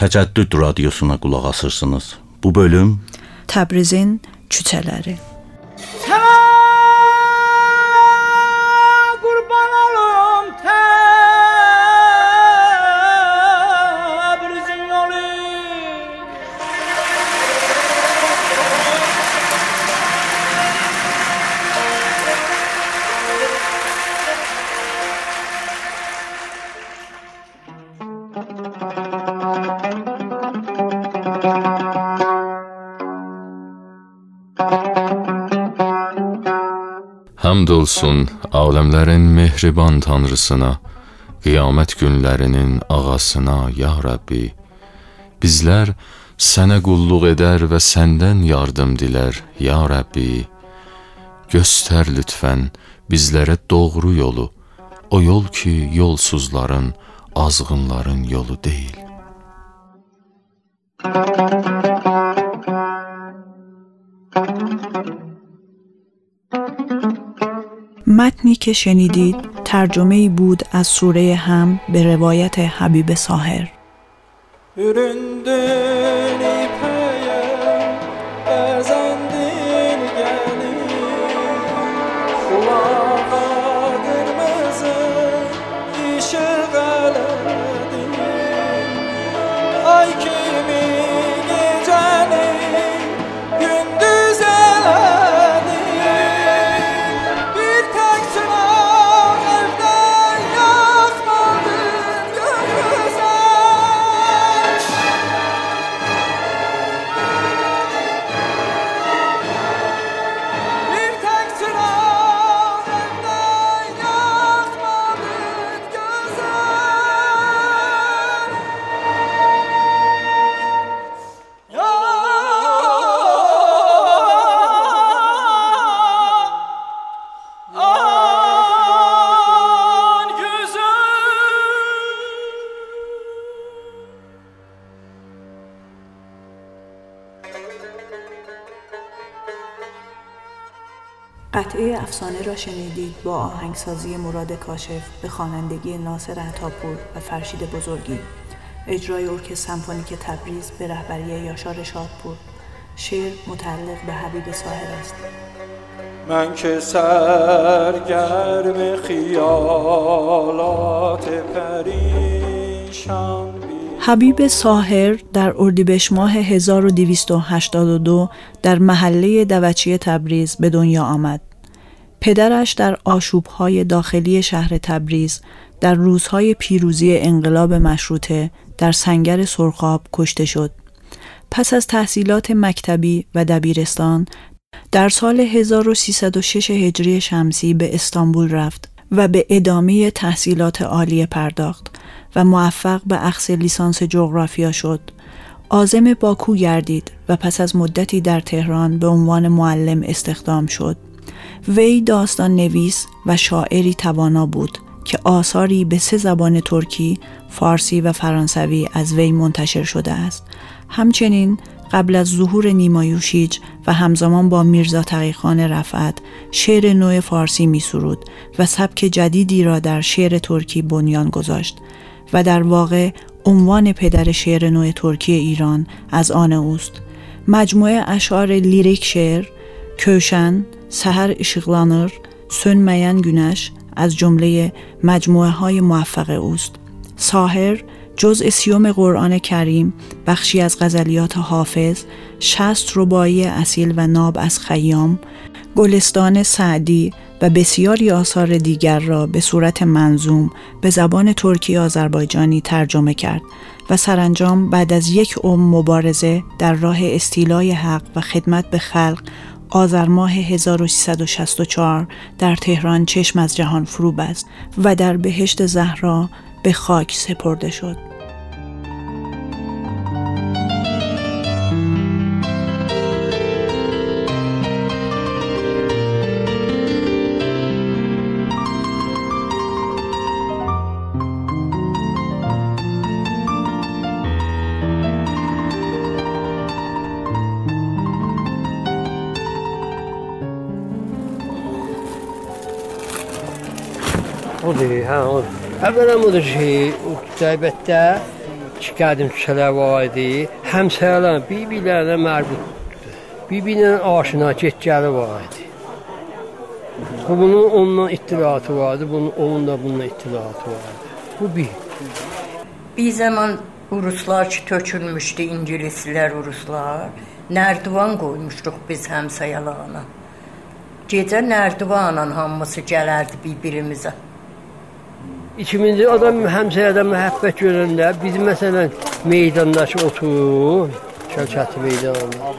Təcəddüd radiosuna qulaq asırsınız. Bu bölüm Təbrizin küçələri. Olsun aləmlərin mehriban tanrısına, qiyamət günlərinin ağasına, ya Rəbbi. Bizlər sənə qulluq edər və səndən yardım dilər, ya Rəbbi. Göstər lütfən bizlərə doğru yolu, o yol ki, yolsuzların, azğınların yolu deyil. متنی که شنیدید ترجمه ای بود از سوره هم به روایت حبیب ساهر قطعه افسانه را شنیدید با آهنگسازی مراد کاشف به خوانندگی ناصر عطاپور و فرشید بزرگی اجرای ارکستر سمفونیک تبریز به رهبری یاشار شادپور شعر متعلق به حبیب ساهر است من که سرگرم خیالات پریشان بی حبیب ساهر در اردیبهشت ماه 1282 در محله دوچی تبریز به دنیا آمد. پدرش در آشوبهای داخلی شهر تبریز در روزهای پیروزی انقلاب مشروطه در سنگر سرخاب کشته شد. پس از تحصیلات مکتبی و دبیرستان در سال 1306 هجری شمسی به استانبول رفت و به ادامه تحصیلات عالیه پرداخت و موفق به اخذ لیسانس جغرافیا شد. عازم باکو گردید و پس از مدتی در تهران به عنوان معلم استخدام شد. وی داستان نویس و شاعری توانا بود که آثاری به سه زبان ترکی، فارسی و فرانسوی از وی منتشر شده است. همچنین قبل از ظهور نیمایوشیج و همزمان با میرزا تقیخان رفعت شعر نو فارسی می سرود و سبک جدیدی را در شعر ترکی بنیان گذاشت و در واقع عنوان پدر شعر نو ترکی ایران از آن اوست. مجموعه اشعار لیریک شعر، köşen, سحر ışıklanır, sönmeyen güneş از جمله مجموعه های موفق اوست. ساهر جزء سیوم قرآن کریم بخشی از غزلیات حافظ شست ربایی اصیل و ناب از خیام گلستان سعدی و بسیاری آثار دیگر را به صورت منظوم به زبان ترکی آذربایجانی ترجمه کرد و سرانجام بعد از یک عمر مبارزه در راه استیلای حق و خدمت به خلق آذر ماه 1364 در تهران چشم از جهان فرو بست و در بهشت زهرا به خاک سپرده شد. Hə, odur. Əvvələn odur ki, Cəybətdə ki, qədim küçələr var idi. Həmsəyələr bir-birlərinə mərbutdur. Bir-birinə aşina get-gəli var idi. Bu bunun onunla ittilatı vardı, bunun onun da bununla ittilatı vardı. Bu bir. Bir zaman Ruslar ki tökülmüşdü, ingilislər, Ruslar. Nərdivan qoymuşduq biz həmsayalana. Gecə nərdivanla hamısı gələrdi bir-birimizə. 2000-ci adam həmsəyədə məhəbbət görəndə biz məsələn meydandakı otur, Şəvkəti meydanında.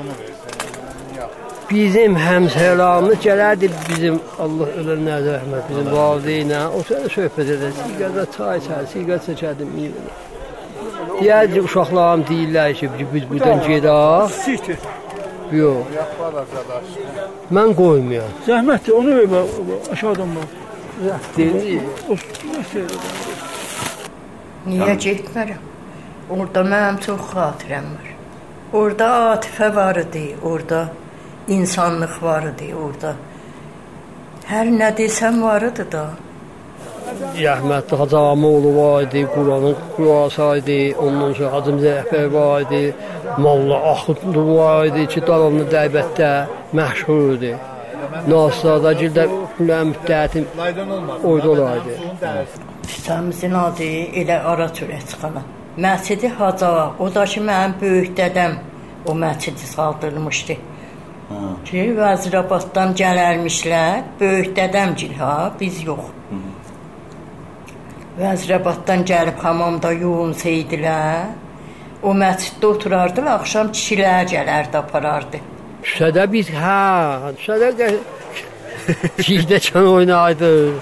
Bizim həmsəyələrimiz gələrdi bizim Allah ölənlərə rəhmət, bizim valideynə oturub söhbət edər, siqara çay içər, siqara çəkərdim. Deyərdi uşaqlarım deyirlər ki, biz buradan gedək. Yox. Mən qoymuyorum. Zəhmətdir, onu ver aşağıdan bax. Deyir. Niyə getmirəm? Orda mənim çox xatirəm var. Orda atifə var idi, orada insanlıq var idi, orada. Hər nə desəm var idi da. Rəhmətli Hacı Amoğlu var idi, Quranın qurası idi, ondan sonra Hacım Zəhbər var idi, Molla Axund var idi ki, davamlı dəybətdə məşhur idi. Nasırda gildə Gülləm müddətin orada olaydı. Pitamızın adı elə ara çörəkçixana. Məscidi Haca, o da ki mənim böyük dədəm o məscidi saldırmışdı. Ki Vəzirabaddan gələrmişlər, böyük dədəmgil ha, biz yox. Vəzirabaddan gəlib hamamda yoğun seydilər. O məsciddə oturardılar, axşam kişilər gələrdi, aparardı. Şədə biz hə, şədə Şihdəkan oynaydı.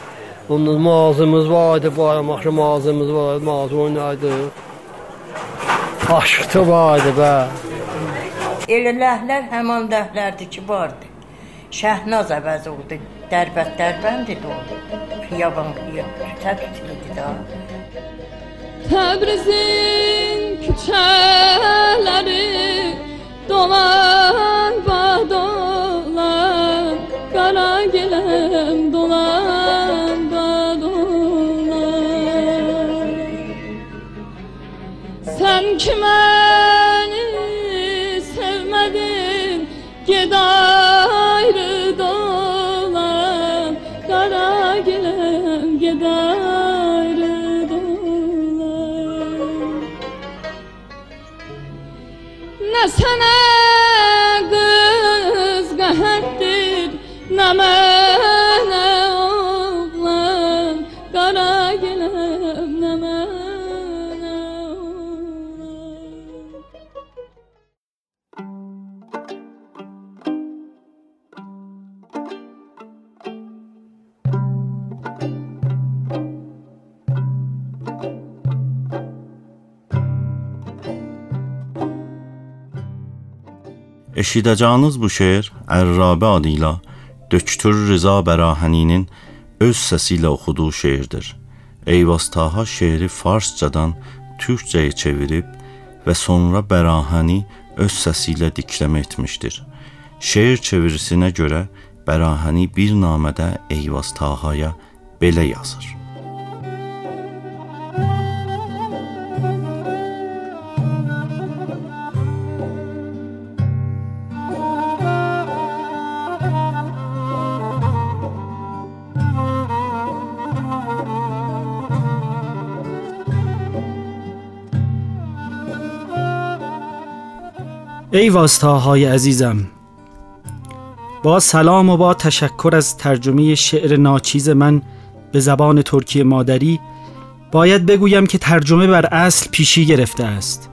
Onun mağazımız vardı, bayram axşam mağazımız vardı, mağaza oynaydı. Aşıqda vardı bə. Elə ləhlər həman ləhlərdir ki, vardı. Şəhnaz əvəz oldu. Dərbət dərbəndi də oldu. Xiyaban xiyaban. Təbrik da. Təbrizin küçələri Dolan ba dolan Kara gelem dolan ba dolan Sen kime Eşidəcəyiniz bu şeir Ərrabə adı ilə Döktür Rıza Bərahəninin öz səsi ilə oxuduğu şeirdir. Eyvaz Taha şeiri farscadan türkcəyə çevirib və sonra Bərahəni öz səsi ilə dikləmə etmişdir. Şeir çevirisinə görə Bərahəni bir namədə Eyvaz Tahaya belə yazır. ای واسطاهای عزیزم با سلام و با تشکر از ترجمه شعر ناچیز من به زبان ترکی مادری باید بگویم که ترجمه بر اصل پیشی گرفته است.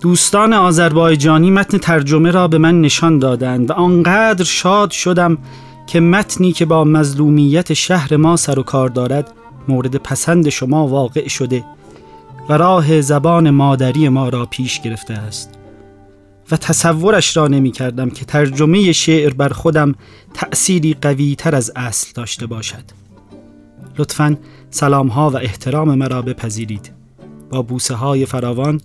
دوستان آذربایجانی متن ترجمه را به من نشان دادند و آنقدر شاد شدم که متنی که با مظلومیت شهر ما سر و کار دارد مورد پسند شما واقع شده و راه زبان مادری ما را پیش گرفته است. و تصورش را نمی کردم که ترجمه شعر بر خودم تأثیری قوی تر از اصل داشته باشد. لطفا سلام ها و احترام مرا بپذیرید. با بوسه های فراوان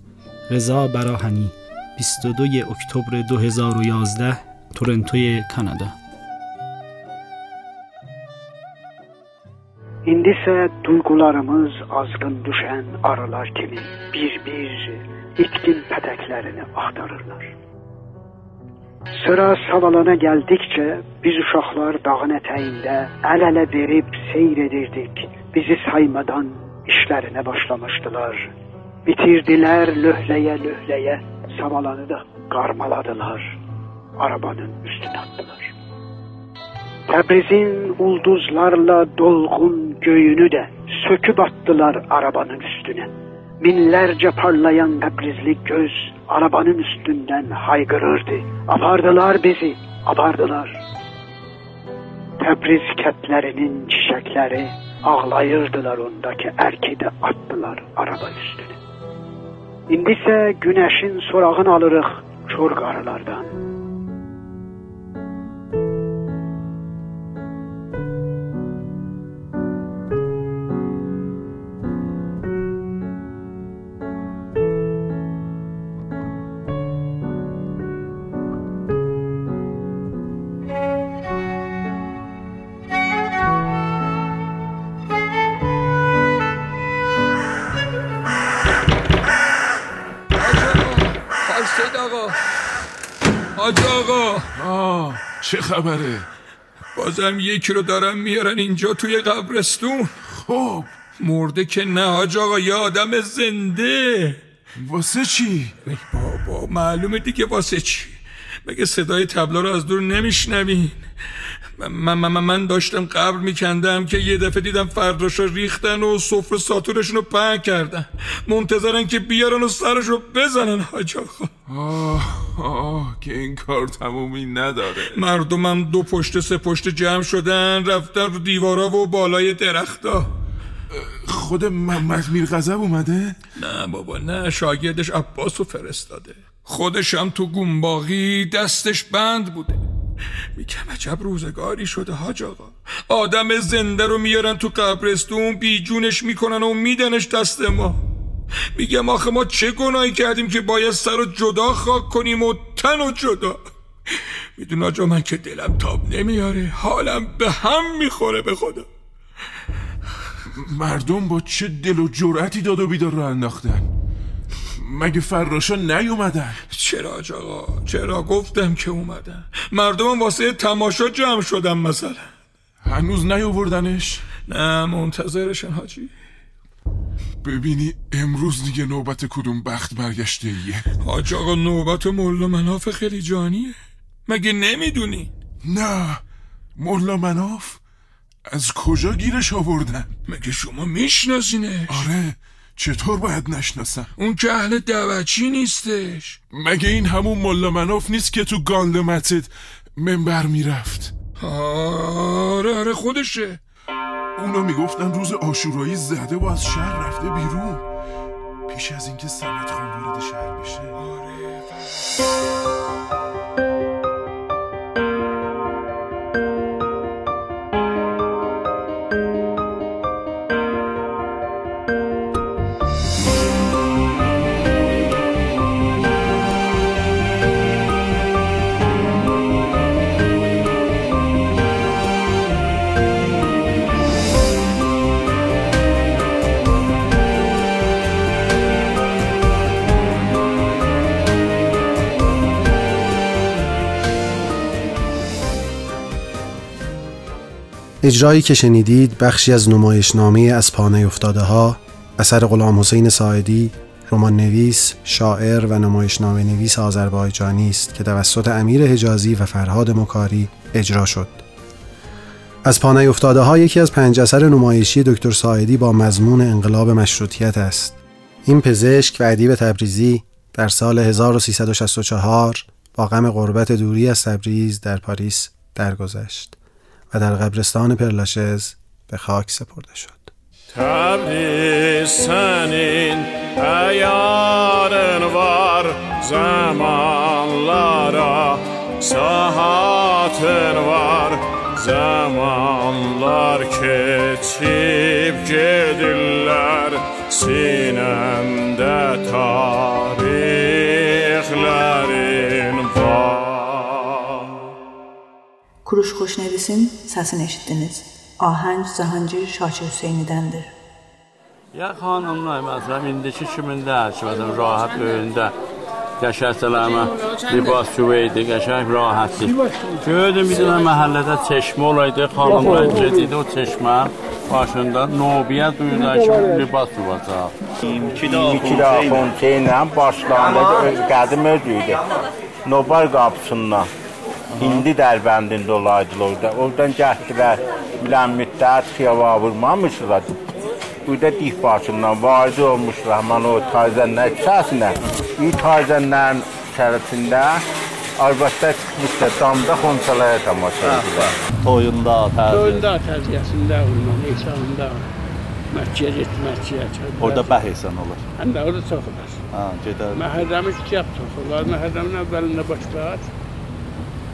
رضا براهنی 22 اکتبر 2011 تورنتوی کانادا. İndisə duyğularımız azğın düşən arılar kimi bir-bir itkin peteklerini aktarırlar. Sıra savalana geldikçe biz uşaklar dağın eteğinde el ele verip seyredirdik. Bizi saymadan işlerine başlamıştılar. Bitirdiler löhleye löhleye savalanı da karmaladılar. Arabanın üstüne attılar. Tebriz'in ulduzlarla dolgun göğünü de söküp attılar arabanın üstüne. Binlerce parlayan kaprizli göz arabanın üstünden haygırırdı. Apardılar bizi, apardılar. Tebriz ketlerinin çiçekleri ağlayırdılar ondaki erki attılar araba üstüne. İndise güneşin sorağını alırıq çor qarılardan. چه خبره؟ بازم یکی رو دارن میارن اینجا توی قبرستون. خب. مرده که نه حاج آقا یه آدم زنده. واسه چی؟ ای بابا معلومه دیگه واسه چی؟ مگه صدای تبلا رو از دور نمیشنوین؟ من, من, من, داشتم قبر میکندم که یه دفعه دیدم فرداشا ریختن و صفر ساتورشون رو پهن کردن. منتظرن که بیارن و سرش رو بزنن حاج آقا. آه. آه که این کار تمومی نداره. مردمم دو پشت سه پشت جمع شدن رفتن رو دیوارا و بالای درختا خود محمد میر غضب اومده؟ نه بابا نه شاگردش عباس رو فرستاده. خودش هم تو گونباغی دستش بند بوده. میگم عجب روزگاری شده حاج آقا. آدم زنده رو میارن تو قبرستون بیجونش می‌کنن و میدنش دست ما. میگم آخه ما چه گناهی کردیم که باید سر رو جدا خاک کنیم و تن و جدا. میدون آجا من که دلم تاب نمیاره حالم به هم می‌خوره به خدا. مردم با چه دل و جرأتی داد و بیدار رو انداختن؟ مگه فراشا نیومدن؟ چرا آقا چرا گفتم که اومدن؟ مردم واسه تماشا جمع شدن مثلا. هنوز نیاوردنش؟ نه منتظرشن حاجی. ببینی امروز دیگه نوبت کدوم بخت برگشته ایه حاج آقا نوبت ملا مناف خیلی جانیه. مگه نمی‌دونی؟ نه ملا مناف از کجا گیرش آوردن؟ مگه شما میشناسینش؟ آره چطور باید نشناسم؟ اون که اهل دوچی نیستش. مگه این همون ملا مناف نیست که تو گاند متد منبر می‌رفت؟ آره آره خودشه. اونو می‌گفتن روز آشورایی زده و از شهر رفته بیرون. پیش از اینکه سمت خان وارد شهر بشه. آره اجرایی که شنیدید بخشی از نمایشنامه از پانه افتاده ها اثر غلام حسین ساعدی رمان نویس، شاعر و نمایشنامه نویس آذربایجانی است که توسط امیر حجازی و فرهاد مکاری اجرا شد. از پانه افتاده ها یکی از پنج اثر نمایشی دکتر ساعدی با مضمون انقلاب مشروطیت است. این پزشک و ادیب تبریزی در سال 1364 با غم غربت دوری از تبریز در پاریس درگذشت. و در قبرستان پرلاشز به خاک سپرده شد تبریز سنین ایارن var zamanlara Sahatin var zamanlar keçip gedirlər Sinemde tarixlerin Kuruş Xoşnəvisin səsini eşitdiniz. Ahəng Cahancı Şakir Hüseynidəndir. Ya xanımlar, məsələn, indiki kimində, məsələn, rahat öyündə qəşəng sələmə libas süveydi, qəşəng rahatdır. Gördüm bir dənə məhəllədə çeşmə olaydı, xanımlar gedirdi o çeşmə başında növbəyə duyurlar ki, libas süvacaq. 22 də Fonteynlə başlandı, öz qədim özüydü. Nobar qapısından. İndi Dərbəndində olaydılar orada. Oradan gəldilər, bilən müddət xiyava vurmamışlar. Burada dih başından vardı olmuşlar, mən o tayzənlər içərisində. İyi tayzənlərin içərisində Arvadlar çıxmışlar, damda xonçalara tamaşa edirlər. Toyunda, təzyiyə. Toyunda təziyəsində ondan, ehsanında. Məkkəyə çıxır. Orada bəh ehsan olur. Həm də orada çox olar. Ha, gedər. Məhərrəmi şikayət çox olar. Məhərrəmin əvvəlində başlar.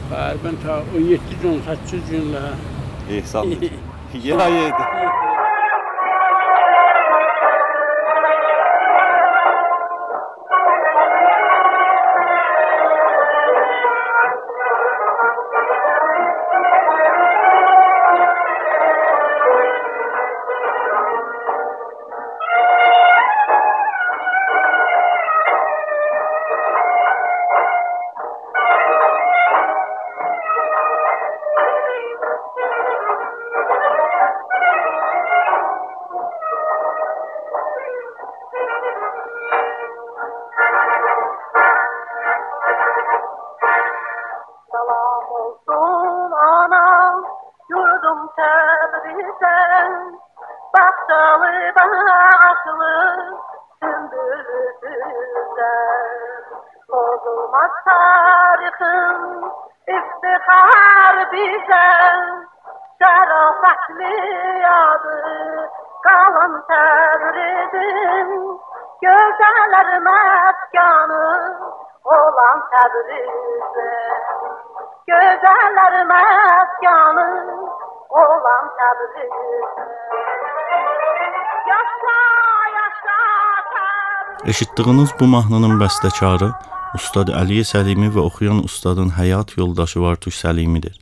Qəribən ta 17 gün, 8 günlə. Ehsan. Ya yedi. Olan Təbrizim. Gözəller məskanı olan Təbrizim. Yaşa, yaşa Təbriz. Eşitdiyiniz bu mahnının bəstəkarı Ustad Əliyə Səlimi və oxuyan ustadın həyat yoldaşı Vartuş Səlimidir.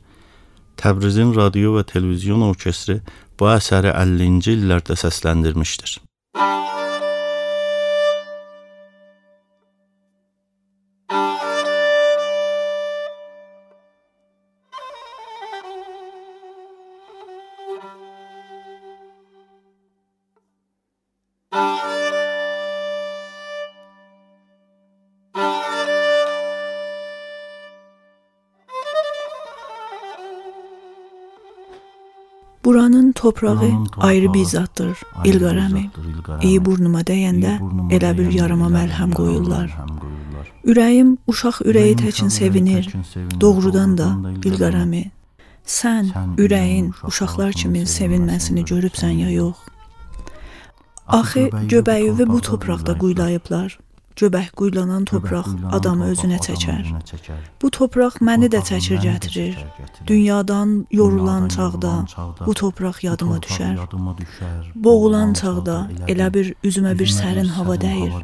Təbrizin radio və televizyon orkestri bu əsəri 50-ci illərdə səsləndirmişdir. Buranın torpağı ayrı bir zaddır, İlqarəmi. İyi burnuma dəyəndə elə bir yarama məlhəm qoyurlar. Ürəyim uşaq ürəyi təkin sevinir, doğrudan da İlqarəmi. Sən ürəyin uşaqlar kimi sevinməsini görübsən ya yox? Axı göbəyi bu torpaqda quyulayıblar. Göbək quyulanan torpaq adamı özünə çəkər. Bu torpaq məni də çəkir gətirir. Dünyadan yorulan çağda bu torpaq yadıma düşər. Boğulan çağda elə bir üzümə bir sərin hava dəyir.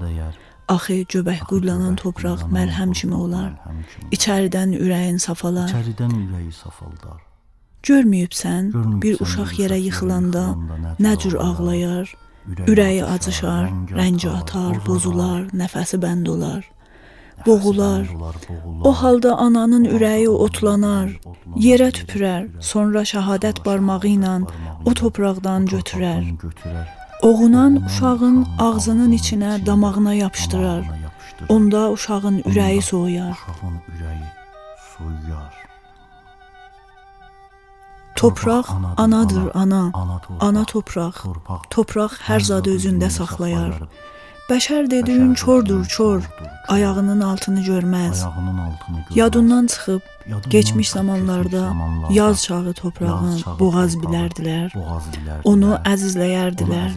Axı göbək quyulanan torpaq məlhəm kimi olar. İçəridən ürəyin safalar. İçəridən ürəyi safaldar. Görməyibsən, bir uşaq yerə yıxılanda nə cür ağlayar, ürəyi acışar, rəngi atar, bozular, nəfəsi bənd olar. Boğular. O halda ananın ürəyi otlanar, yerə tüpürər, sonra şahadət barmağı ilə o torpaqdan götürər. Oğunan uşağın ağzının içinə, damağına yapışdırar. Onda uşağın ürəyi soğuyar. Uşağın ürəyi soyuyar. Torpaq anadır, ana. Ana torpaq. Torpaq hər zadı özündə saxlayar. Bəşər dediyin çordur, çor. Ayağının altını görməz. Yadından çıxıb keçmiş zamanlarda yaz çağı torpağın boğaz bilərdilər. Onu əzizləyərdilər.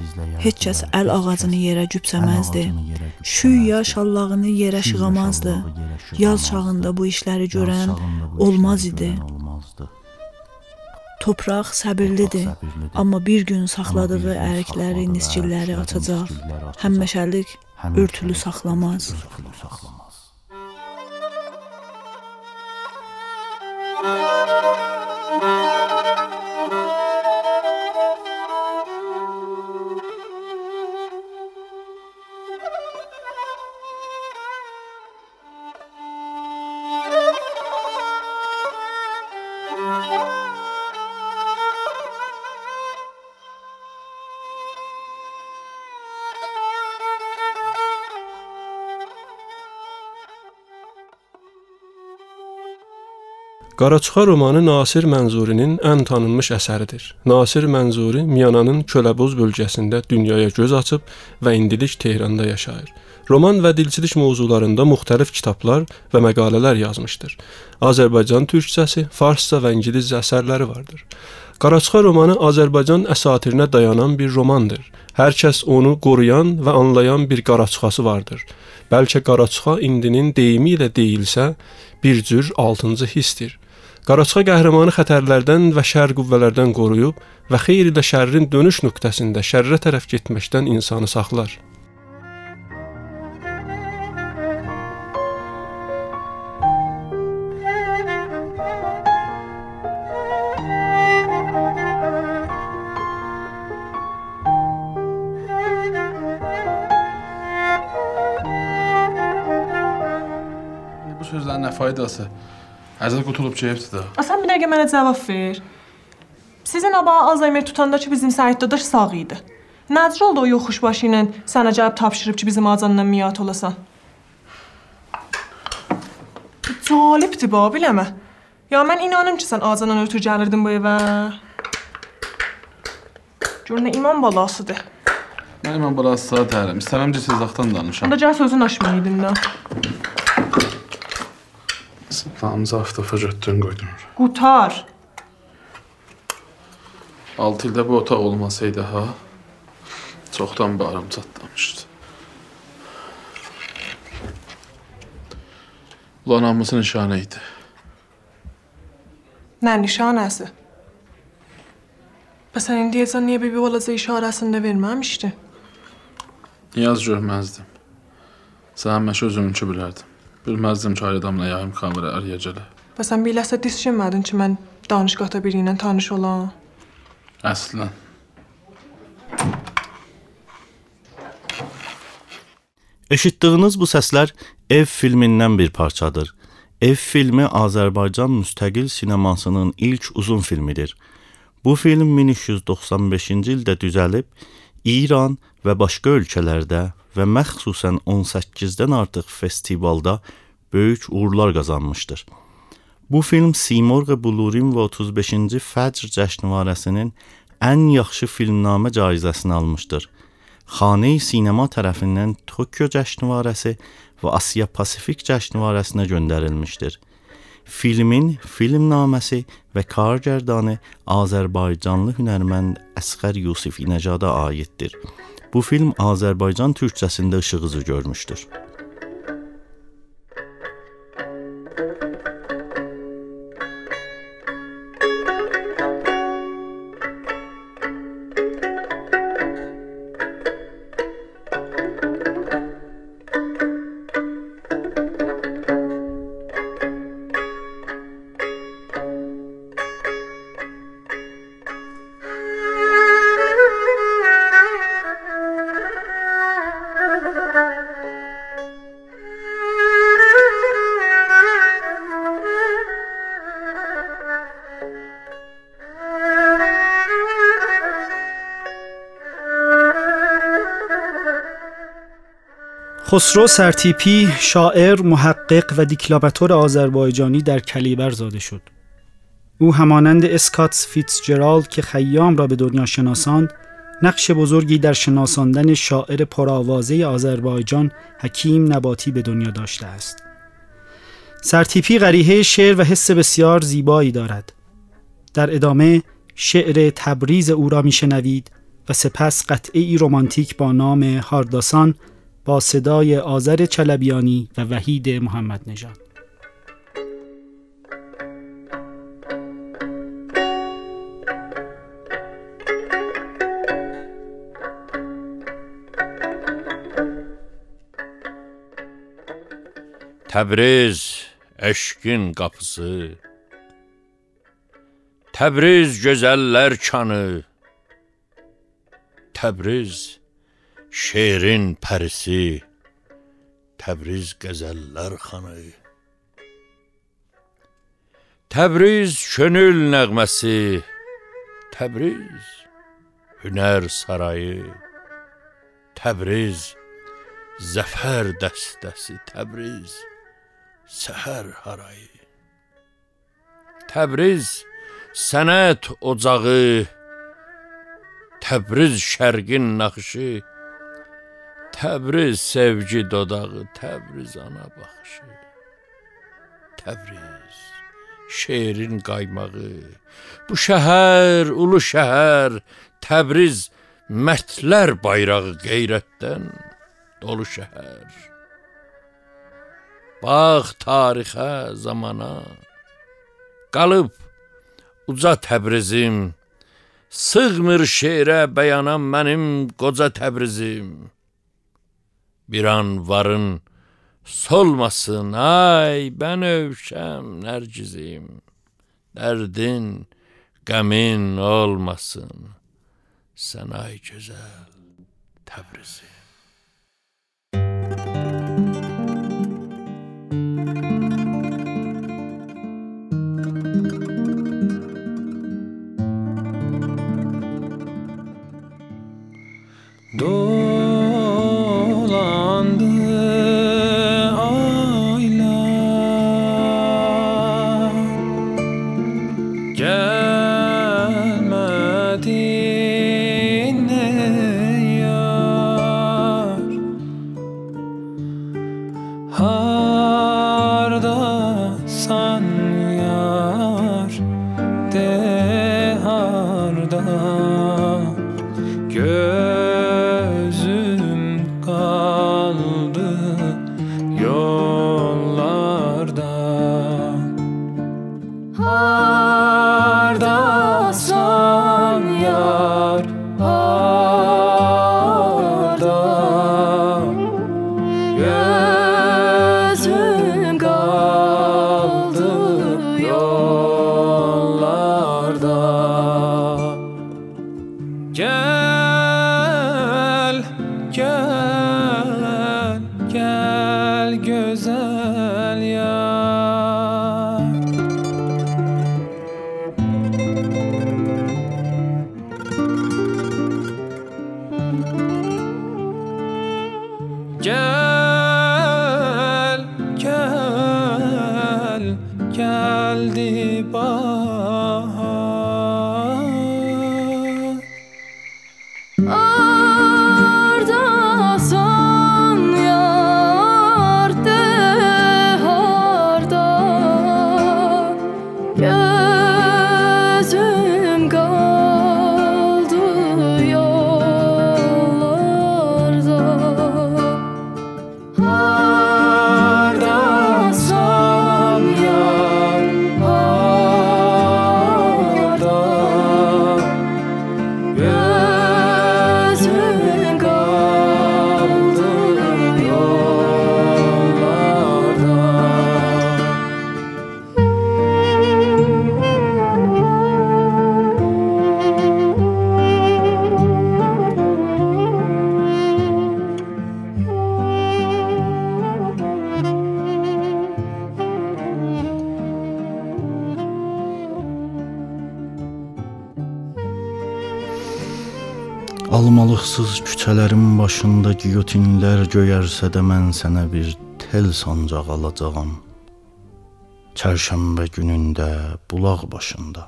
Heç kəs əl ağacını yerə cübsəməzdi. Şüyya şallağını yerə şığamazdı. Yaz çağında bu işləri görən olmaz idi. Torpaq səbirlidir, amma bir gün saxladığı ərikləri, nisçilləri atacaq. Həmməşəlik örtülü saxlamaz. Qaraçıxa romanı Nasir Mənzurinin ən tanınmış əsəridir. Nasir Mənzuri Miyananın Köləboz bölgəsində dünyaya göz açıb və indilik Tehranda yaşayır. Roman və dilçilik mövzularında müxtəlif kitablar və məqalələr yazmışdır. Azərbaycan türkçəsi, farsça və ingiliscə əsərləri vardır. Qaraçıxa romanı Azərbaycan əsatirinə dayanan bir romandır. Hər kəs onu qoruyan və anlayan bir qaraçıxası vardır. Bəlkə qaraçıxa indinin deyimi ilə deyilsə, bir cür 6-cı hissdir. Qaraçıxa qəhrəmanı xətərlərdən və şər qüvvələrdən qoruyub və xeyr ilə şərrin dönüş nöqtəsində şərrə tərəf getməkdən insanı saxlar. Bu sözlərin nə faydası? Əzəl qutulub cəyibdir də. Sən bir dəqiqə mənə cavab ver. Sizin aba Alzheimer tutanda ki bizim Səhid dadaş sağ idi. Nəcür oldu o yoxuş başı ilə sənə cavab tapşırıb ki bizim acandan miyat olasan? Calibdir ba, biləmə. Ya mən inanım ki sən acandan ötür gəlirdin bu evə. Gör nə iman balasıdır. Mən mən balası saat ərəm. İstərəm ki siz zaxtan danışam. Onda gəl sözün aşmaydın da. Sıflamızı aftafa götdün qoydum. Qutar. 6 ildə bu otaq olmasaydı ha, çoxdan bağrım çatlamışdı. Ulan namusun nişanə idi. Nə nişanəsi? Bəs sən indiyəcən niyə bir balaca işarəsində verməmişdin? Niyaz görməzdim. Sən həmişə özümünki bilərdim. Bilməzdim ki, adamla yayım kamera arayacaq. Bəs sən biləsə düşünmədin ki, mən danışqata biri ilə tanış olam? Əslən. Eşitdiyiniz bu səslər Ev filmindən bir parçadır. Ev filmi Azərbaycan müstəqil sinemasının ilk uzun filmidir. Bu film 1395-ci ildə düzəlib İran və başqa ölkələrdə və məxsusən 18-dən artıq festivalda böyük uğurlar qazanmışdır. Bu film Simorq Bulurin və 35-ci Fəcr cəşnvarəsinin ən yaxşı filmnamə caizəsini almışdır. Xanə-i Sinema tərəfindən Tokyo cəşnvarəsi və Asiya Pasifik cəşnvarəsinə göndərilmişdir. Filmin filmnaməsi və kargərdanı Azərbaycanlı hünərmənd Əsqər Yusif İnəcada aiddir. Bu film Azərbaycan türkçəsində işıq üzü görmüşdür. خسرو سرتیپی شاعر، محقق و دیکلاماتور آذربایجانی در کلیبر زاده شد. او همانند اسکاتس فیتزجرالد که خیام را به دنیا شناساند، نقش بزرگی در شناساندن شاعر پرآوازه آذربایجان حکیم نباتی به دنیا داشته است. سرتیپی غریحه شعر و حس بسیار زیبایی دارد. در ادامه شعر تبریز او را میشنوید و سپس قطعه ای رومانتیک با نام هارداسان با صدای آذر چلبیانی و وحید محمد نژاد Təbriz eşqin qapısı Təbriz gözəllər kanı Təbriz şeirin pərisi Təbriz qəzəllər xanı. Təbriz könül nəğməsi Təbriz hünər sarayı. Təbriz zəfər dəstəsi Təbriz səhər harayı. Təbriz sənət ocağı, Təbriz şərqin naxışı, Təbriz sevgi dodağı, Təbriz ana baxışı. Təbriz şeirin qaymağı, bu şəhər, ulu şəhər, Təbriz mərdlər bayrağı qeyrətdən dolu şəhər. Bax tarixə, zamana qalıb uca Təbrizim. Sığmır şeirə bəyanam mənim qoca Təbrizim. Bir an varın solmasın ay ben övşem Nercizim. Derdin gamin olmasın. Sen ay güzel Tebriz'im. Doğru. Gel, gel, geldi bahar Almalıqsız küçələrin başında giyotinlər göyərsə də mən sənə bir tel sancaq alacağam. Çərşənbə günündə bulaq başında.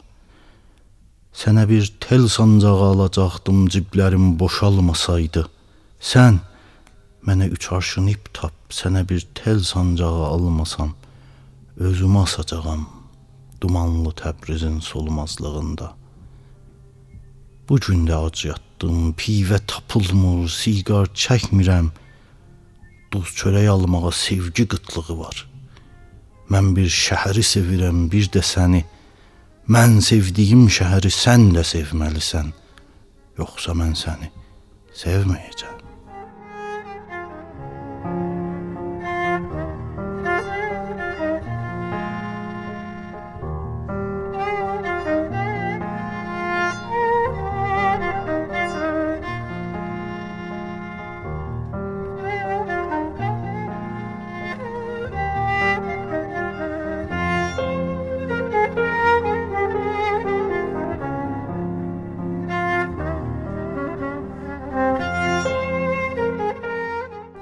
Sənə bir tel sancağı alacaqdım ciblərim boşalmasaydı. Sən mənə üç arşın ip tap, sənə bir tel sancağı almasam, özümü asacağam dumanlı Təbrizin solmazlığında. Bu gün də ac yatdım, pivə tapılmır, siqar çəkmirəm. Duz çörək almağa sevgi qıtlığı var. Mən bir şəhəri sevirəm, bir də səni. Mən sevdiyim şəhəri sən də sevməlisən. Yoxsa mən səni sevməyəcəm.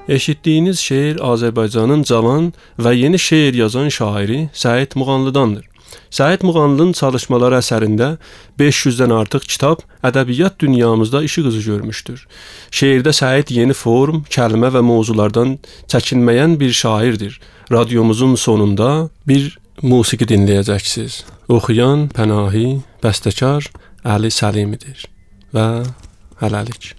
Eşitdiyiniz şeir Azərbaycanın cavan və yeni şeir yazan şairi Səid Muğanlıdandır. Səid Muğanlının çalışmaları əsərində 500-dən artıq kitab ədəbiyyat dünyamızda işıq üzü görmüşdür. Şeirdə Səid yeni form, kəlmə və mövzulardan çəkinməyən bir şairdir. Radiomuzun sonunda bir musiqi dinləyəcəksiniz. Oxuyan Pənahi, bəstəkar Əli Səlimidir və hələlik.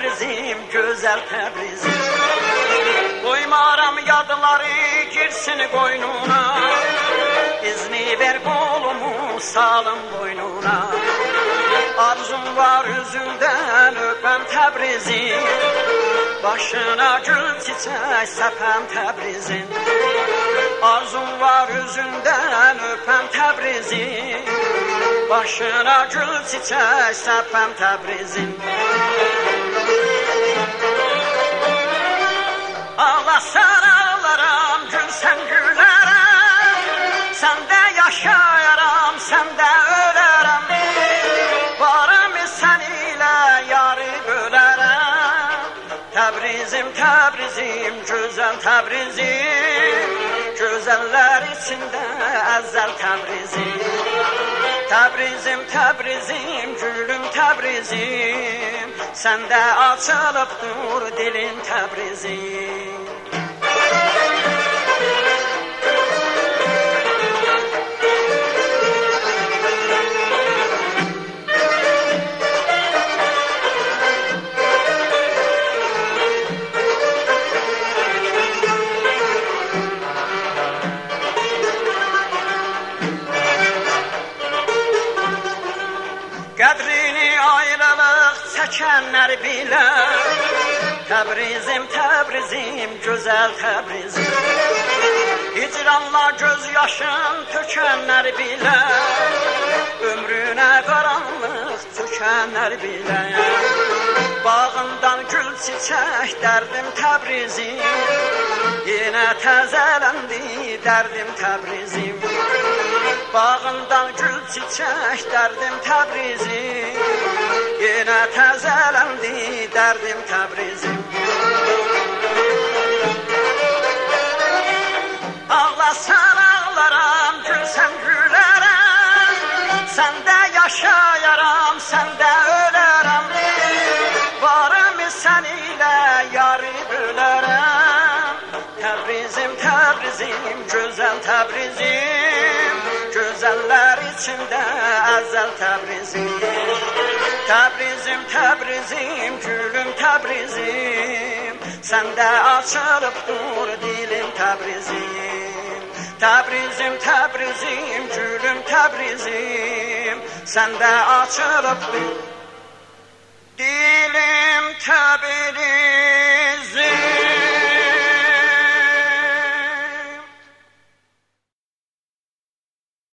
Tebrizim, güzel Tebrizim. Koymaram yadları girsin koynuna. İzni ver kolumu salın boynuna. Arzum var üzünden öpem Tebrizim. Başına gül çiçek sepem Tebrizim. Arzum var üzünden öpem Tebrizim. Başına gül çiçek sepem Tebrizim. basar ağlarım gülsen gülerem Sende yaşayarım sende ölerem. Varımı sen ile yarı bölerem. Tebrizim Tebrizim güzel Tebrizim. Güzeller içinde ezel Tebrizim. Tebrizim Tebrizim gülüm Tebrizim. Sende açılıp dur dilin Tebrizim. Bilər Təbrizim, Təbrizim, gözəl Təbrizim Hicranla göz yaşın tökənlər bilər Ömrünə qaranlıq tökənlər bilər Bağından gül çiçək dərdim Təbrizim Yenə təzələndi dərdim Təbrizim Bağından gül çiçək dərdim Təbrizim Yenə təzələndi dərdim Təbrizim Ağlasan ağlaram, gülsən gülərəm Səndə yaşayaram, səndə ölərəm Varım sən ilə yarı bölərəm Tebrizim, güzel Tebrizim Güzeller içimde ezel Tebrizim. Tebrizim, Tebrizim, gülüm Tebrizim Sende açılıp dur dilim Tebrizim. Tebrizim, Tebrizim, gülüm Tebrizim Sende açılıp dur dilim Tebrizim.